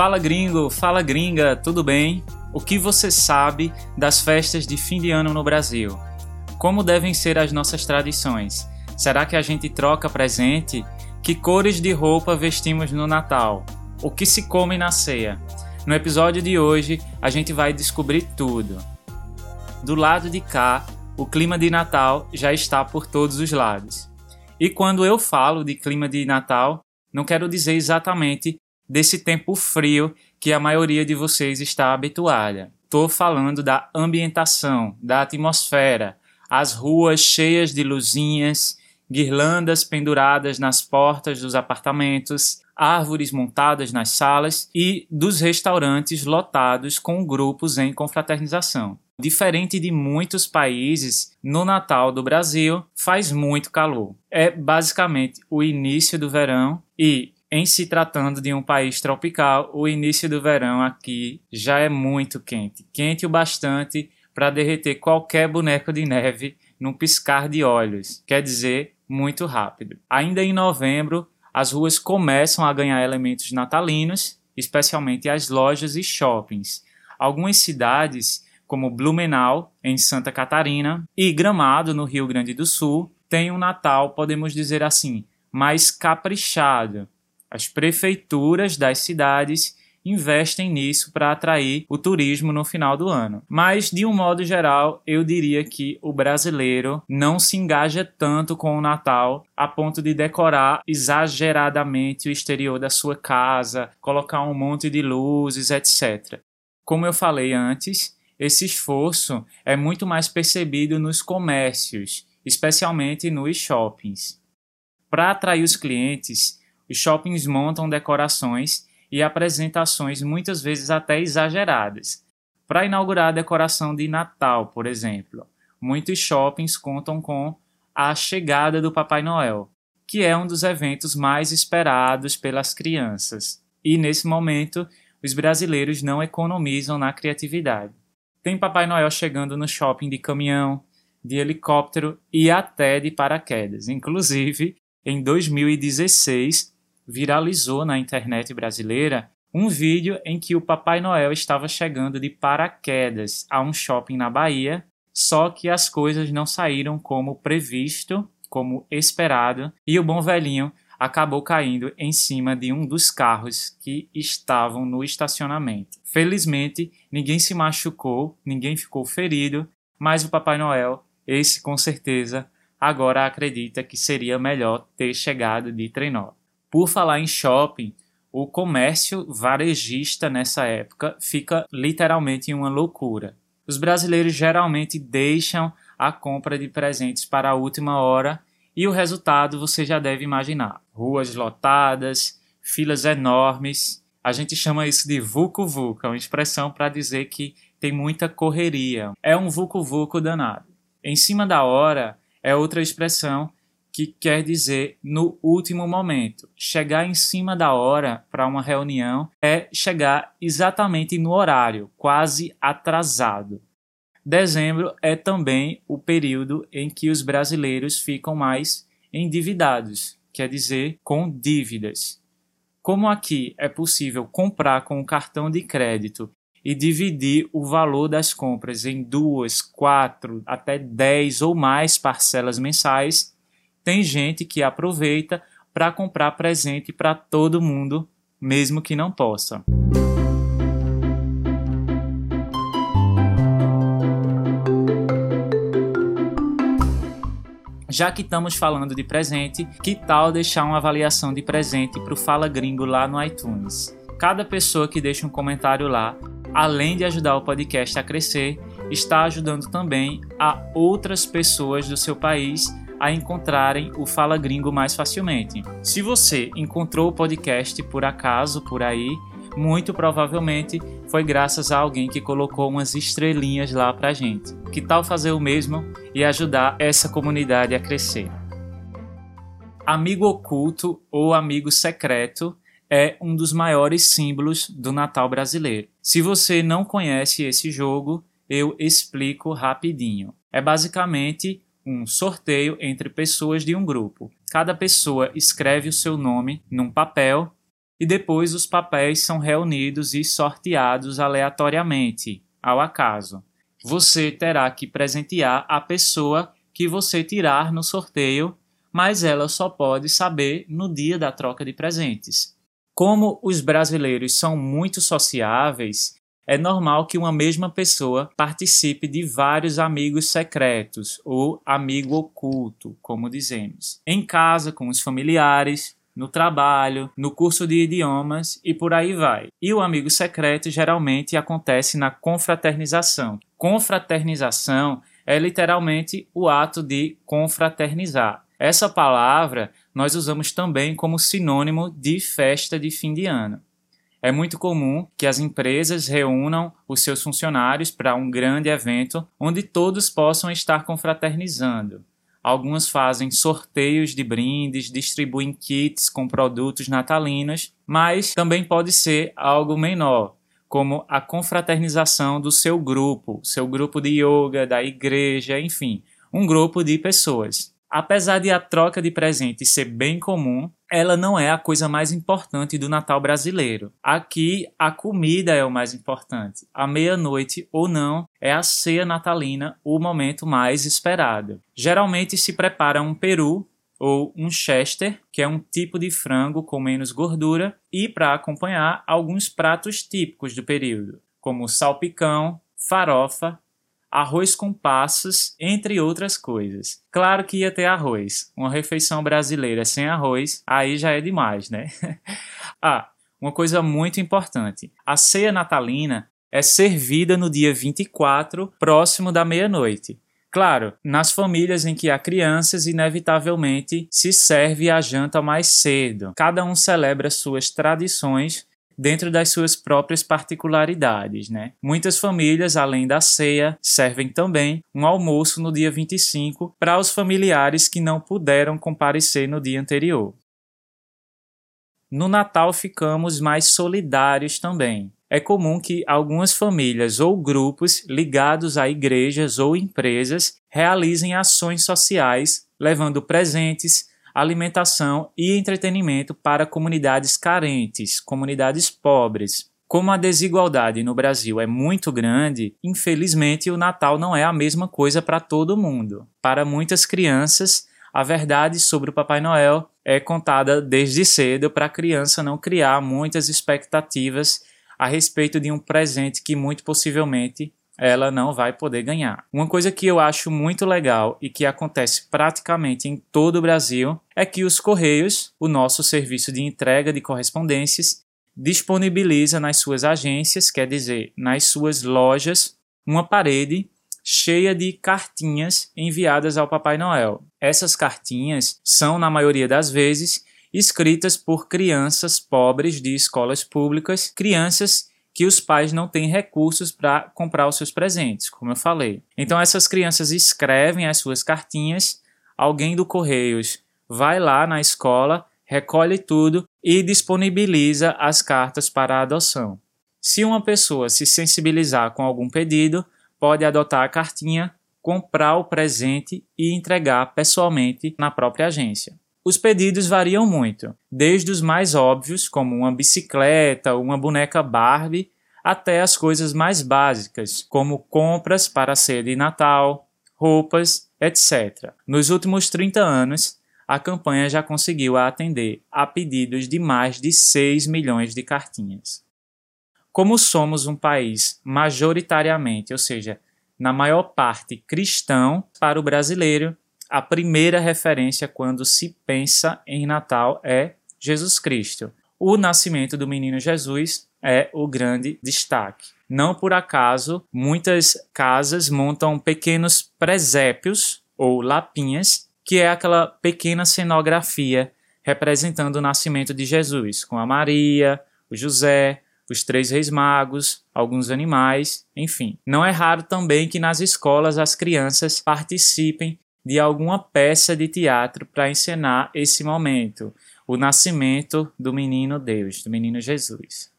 Fala gringo, fala gringa, tudo bem? O que você sabe das festas de fim de ano no Brasil? Como devem ser as nossas tradições? Será que a gente troca presente? Que cores de roupa vestimos no Natal? O que se come na ceia? No episódio de hoje, a gente vai descobrir tudo. Do lado de cá, o clima de Natal já está por todos os lados. E quando eu falo de clima de Natal, não quero dizer exatamente desse tempo frio que a maioria de vocês está habituada. Estou falando da ambientação, da atmosfera, as ruas cheias de luzinhas, guirlandas penduradas nas portas dos apartamentos, árvores montadas nas salas e dos restaurantes lotados com grupos em confraternização. Diferente de muitos países, no Natal do Brasil faz muito calor. É basicamente o início do verão e, em se tratando de um país tropical, o início do verão aqui já é muito quente quente o bastante para derreter qualquer boneco de neve num piscar de olhos. Quer dizer, muito rápido. Ainda em novembro, as ruas começam a ganhar elementos natalinos, especialmente as lojas e shoppings. Algumas cidades, como Blumenau, em Santa Catarina, e Gramado, no Rio Grande do Sul, têm um Natal, podemos dizer assim, mais caprichado. As prefeituras das cidades investem nisso para atrair o turismo no final do ano. Mas, de um modo geral, eu diria que o brasileiro não se engaja tanto com o Natal a ponto de decorar exageradamente o exterior da sua casa, colocar um monte de luzes, etc. Como eu falei antes, esse esforço é muito mais percebido nos comércios, especialmente nos shoppings. Para atrair os clientes, os shoppings montam decorações e apresentações muitas vezes até exageradas. Para inaugurar a decoração de Natal, por exemplo, muitos shoppings contam com a chegada do Papai Noel, que é um dos eventos mais esperados pelas crianças. E nesse momento, os brasileiros não economizam na criatividade. Tem Papai Noel chegando no shopping de caminhão, de helicóptero e até de paraquedas. Inclusive, em 2016, viralizou na internet brasileira um vídeo em que o Papai Noel estava chegando de paraquedas a um shopping na Bahia, só que as coisas não saíram como previsto, como esperado, e o bom velhinho acabou caindo em cima de um dos carros que estavam no estacionamento. Felizmente, ninguém se machucou, ninguém ficou ferido, mas o Papai Noel, esse com certeza, agora acredita que seria melhor ter chegado de trenó. Por falar em shopping, o comércio varejista nessa época fica literalmente em uma loucura. Os brasileiros geralmente deixam a compra de presentes para a última hora e o resultado você já deve imaginar: ruas lotadas, filas enormes. A gente chama isso de vucu vucu, é uma expressão para dizer que tem muita correria. É um vucu vucu danado. Em cima da hora é outra expressão que quer dizer no último momento. Chegar em cima da hora para uma reunião é chegar exatamente no horário, quase atrasado. Dezembro é também o período em que os brasileiros ficam mais endividados, quer dizer, com dívidas. Como aqui é possível comprar com o cartão de crédito e dividir o valor das compras em duas, quatro, até dez ou mais parcelas mensais, tem gente que aproveita para comprar presente para todo mundo, mesmo que não possa. Já que estamos falando de presente, que tal deixar uma avaliação de presente para o Fala Gringo lá no iTunes? Cada pessoa que deixa um comentário lá, além de ajudar o podcast a crescer, está ajudando também a outras pessoas do seu país a encontrarem o Fala Gringo mais facilmente. Se você encontrou o podcast por acaso por aí, muito provavelmente foi graças a alguém que colocou umas estrelinhas lá pra gente. Que tal fazer o mesmo e ajudar essa comunidade a crescer? Amigo oculto ou amigo secreto é um dos maiores símbolos do Natal brasileiro. Se você não conhece esse jogo, eu explico rapidinho. É basicamente um sorteio entre pessoas de um grupo. Cada pessoa escreve o seu nome num papel e depois os papéis são reunidos e sorteados aleatoriamente, ao acaso. Você terá que presentear a pessoa que você tirar no sorteio, mas ela só pode saber no dia da troca de presentes. Como os brasileiros são muito sociáveis, é normal que uma mesma pessoa participe de vários amigos secretos ou amigo oculto, como dizemos, em casa, com os familiares, no trabalho, no curso de idiomas e por aí vai. E o amigo secreto geralmente acontece na confraternização. Confraternização é literalmente o ato de confraternizar. Essa palavra nós usamos também como sinônimo de festa de fim de ano. É muito comum que as empresas reúnam os seus funcionários para um grande evento onde todos possam estar confraternizando. Algumas fazem sorteios de brindes, distribuem kits com produtos natalinos, mas também pode ser algo menor, como a confraternização do seu grupo, seu grupo de yoga, da igreja, enfim, um grupo de pessoas. Apesar de a troca de presentes ser bem comum, ela não é a coisa mais importante do Natal brasileiro. Aqui, a comida é o mais importante. A meia-noite ou não é a ceia natalina o momento mais esperado. Geralmente se prepara um peru ou um chester, que é um tipo de frango com menos gordura, e para acompanhar alguns pratos típicos do período, como salpicão, farofa, arroz com passas, entre outras coisas. Claro que ia ter arroz. Uma refeição brasileira sem arroz, aí já é demais, né? ah, uma coisa muito importante. A ceia natalina é servida no dia 24, próximo da meia-noite. Claro, nas famílias em que há crianças, inevitavelmente se serve a janta mais cedo. Cada um celebra suas tradições dentro das suas próprias particularidades, né? Muitas famílias, além da ceia, servem também um almoço no dia 25 para os familiares que não puderam comparecer no dia anterior. No Natal ficamos mais solidários também. É comum que algumas famílias ou grupos ligados a igrejas ou empresas realizem ações sociais, levando presentes, alimentação e entretenimento para comunidades carentes, comunidades pobres. Como a desigualdade no Brasil é muito grande, infelizmente o Natal não é a mesma coisa para todo mundo. Para muitas crianças, a verdade sobre o Papai Noel é contada desde cedo para a criança não criar muitas expectativas a respeito de um presente que muito possivelmente ela não vai poder ganhar. Uma coisa que eu acho muito legal e que acontece praticamente em todo o Brasil é que os Correios, o nosso serviço de entrega de correspondências, disponibiliza nas suas agências, quer dizer, nas suas lojas, uma parede cheia de cartinhas enviadas ao Papai Noel. Essas cartinhas são, na maioria das vezes, escritas por crianças pobres de escolas públicas, crianças que os pais não têm recursos para comprar os seus presentes, como eu falei. Então essas crianças escrevem as suas cartinhas, alguém do Correios vai lá na escola, recolhe tudo e disponibiliza as cartas para a adoção. Se uma pessoa se sensibilizar com algum pedido, pode adotar a cartinha, comprar o presente e entregar pessoalmente na própria agência. Os pedidos variam muito, desde os mais óbvios, como uma bicicleta ou uma boneca Barbie, até as coisas mais básicas, como compras para a ceia de Natal, roupas, etc. Nos últimos 30 anos, a campanha já conseguiu atender a pedidos de mais de 6 milhões de cartinhas. Como somos um país majoritariamente, ou seja, na maior parte cristão, para o brasileiro, a primeira referência quando se pensa em Natal é Jesus Cristo. O nascimento do menino Jesus é o grande destaque. Não por acaso, muitas casas montam pequenos presépios ou lapinhas, que é aquela pequena cenografia representando o nascimento de Jesus, com a Maria, o José, os três reis magos, alguns animais, enfim. Não é raro também que nas escolas as crianças participem de alguma peça de teatro para encenar esse momento, o nascimento do menino Deus, do menino Jesus.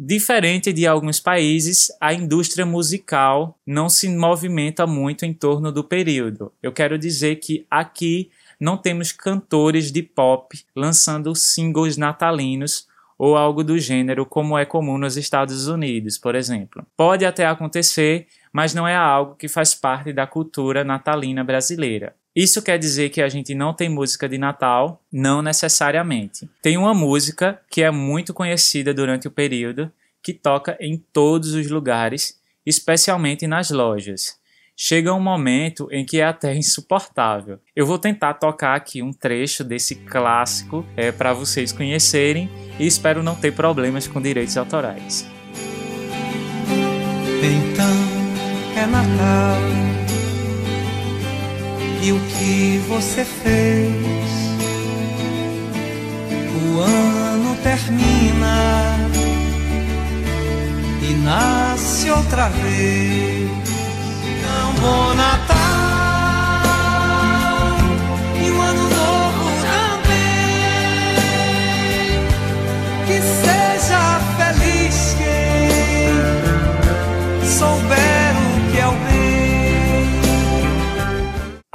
Diferente de alguns países, a indústria musical não se movimenta muito em torno do período. Eu quero dizer que aqui não temos cantores de pop lançando singles natalinos ou algo do gênero, como é comum nos Estados Unidos, por exemplo. Pode até acontecer, mas não é algo que faz parte da cultura natalina brasileira. Isso quer dizer que a gente não tem música de Natal? Não necessariamente. Tem uma música que é muito conhecida durante o período, que toca em todos os lugares, especialmente nas lojas. Chega um momento em que é até insuportável. Eu vou tentar tocar aqui um trecho desse clássico é, para vocês conhecerem e espero não ter problemas com direitos autorais. Então Natal e o que você fez? O ano termina e nasce outra vez. Então, bom Natal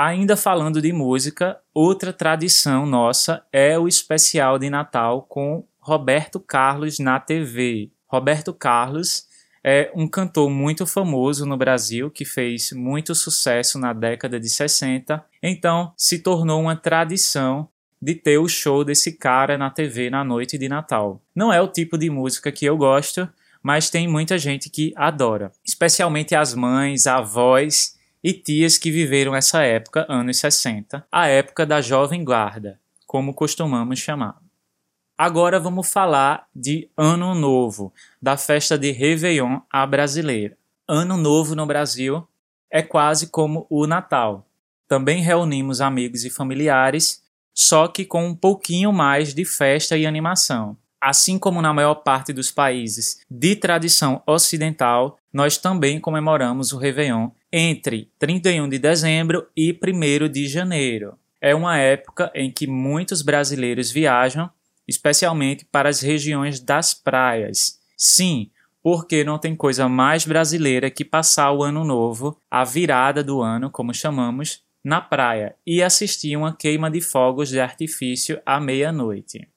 Ainda falando de música, outra tradição nossa é o especial de Natal com Roberto Carlos na TV. Roberto Carlos é um cantor muito famoso no Brasil que fez muito sucesso na década de 60, então se tornou uma tradição de ter o show desse cara na TV na noite de Natal. Não é o tipo de música que eu gosto, mas tem muita gente que adora, especialmente as mães, avós e tias que viveram essa época, anos 60, a época da jovem guarda, como costumamos chamar. Agora vamos falar de Ano Novo, da festa de Réveillon à brasileira. Ano Novo no Brasil é quase como o Natal. Também reunimos amigos e familiares, só que com um pouquinho mais de festa e animação. Assim como na maior parte dos países de tradição ocidental, nós também comemoramos o Réveillon entre 31 de dezembro e 1 de janeiro. É uma época em que muitos brasileiros viajam especialmente para as regiões das praias. Sim, porque não tem coisa mais brasileira que passar o ano novo, a virada do ano, como chamamos, na praia e assistir uma queima de fogos de artifício à meia-noite.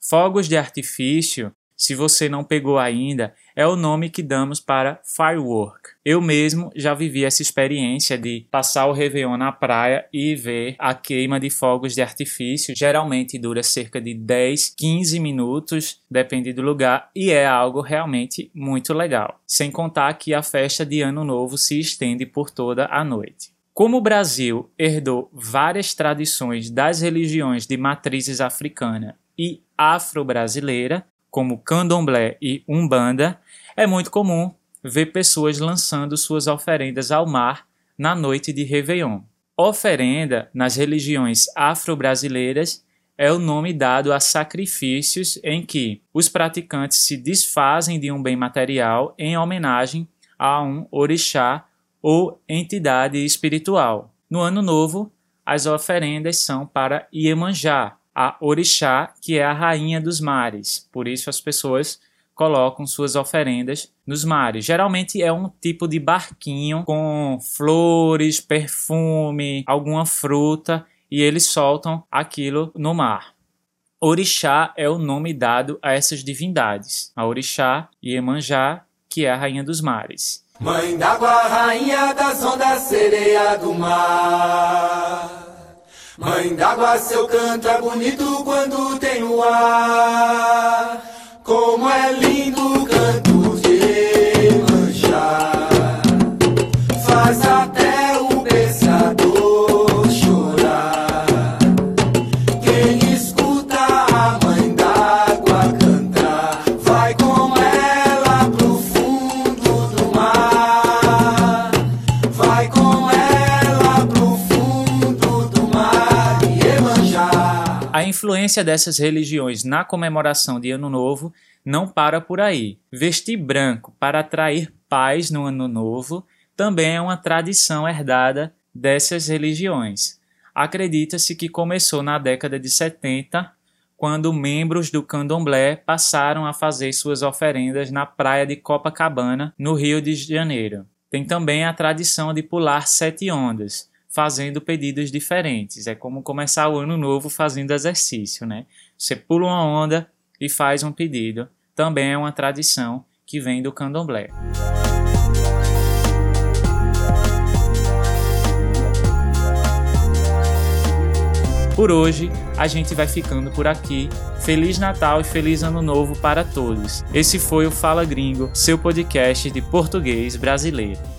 Fogos de artifício se você não pegou ainda, é o nome que damos para firework. Eu mesmo já vivi essa experiência de passar o Réveillon na praia e ver a queima de fogos de artifício. Geralmente dura cerca de 10, 15 minutos, depende do lugar, e é algo realmente muito legal. Sem contar que a festa de Ano Novo se estende por toda a noite. Como o Brasil herdou várias tradições das religiões de matrizes africana e afro-brasileira, como candomblé e umbanda, é muito comum ver pessoas lançando suas oferendas ao mar na noite de Réveillon. Oferenda, nas religiões afro-brasileiras, é o nome dado a sacrifícios em que os praticantes se desfazem de um bem material em homenagem a um orixá ou entidade espiritual. No Ano Novo, as oferendas são para Iemanjá, a Orixá, que é a rainha dos mares. Por isso as pessoas colocam suas oferendas nos mares. Geralmente é um tipo de barquinho com flores, perfume, alguma fruta e eles soltam aquilo no mar. Orixá é o nome dado a essas divindades. A Orixá e Emanjá, que é a rainha dos mares. Mãe d'água, rainha das ondas, sereia do mar. Mãe d'água, seu canto é bonito quando tem o influência dessas religiões na comemoração de Ano Novo não para por aí. Vestir branco para atrair paz no Ano Novo também é uma tradição herdada dessas religiões. Acredita-se que começou na década de 70 quando membros do candomblé passaram a fazer suas oferendas na praia de Copacabana, no Rio de Janeiro. Tem também a tradição de pular sete ondas, fazendo pedidos diferentes. É como começar o ano novo fazendo exercício, né? Você pula uma onda e faz um pedido. Também é uma tradição que vem do candomblé. Por hoje, a gente vai ficando por aqui. Feliz Natal e feliz Ano Novo para todos. Esse foi o Fala Gringo, seu podcast de português brasileiro.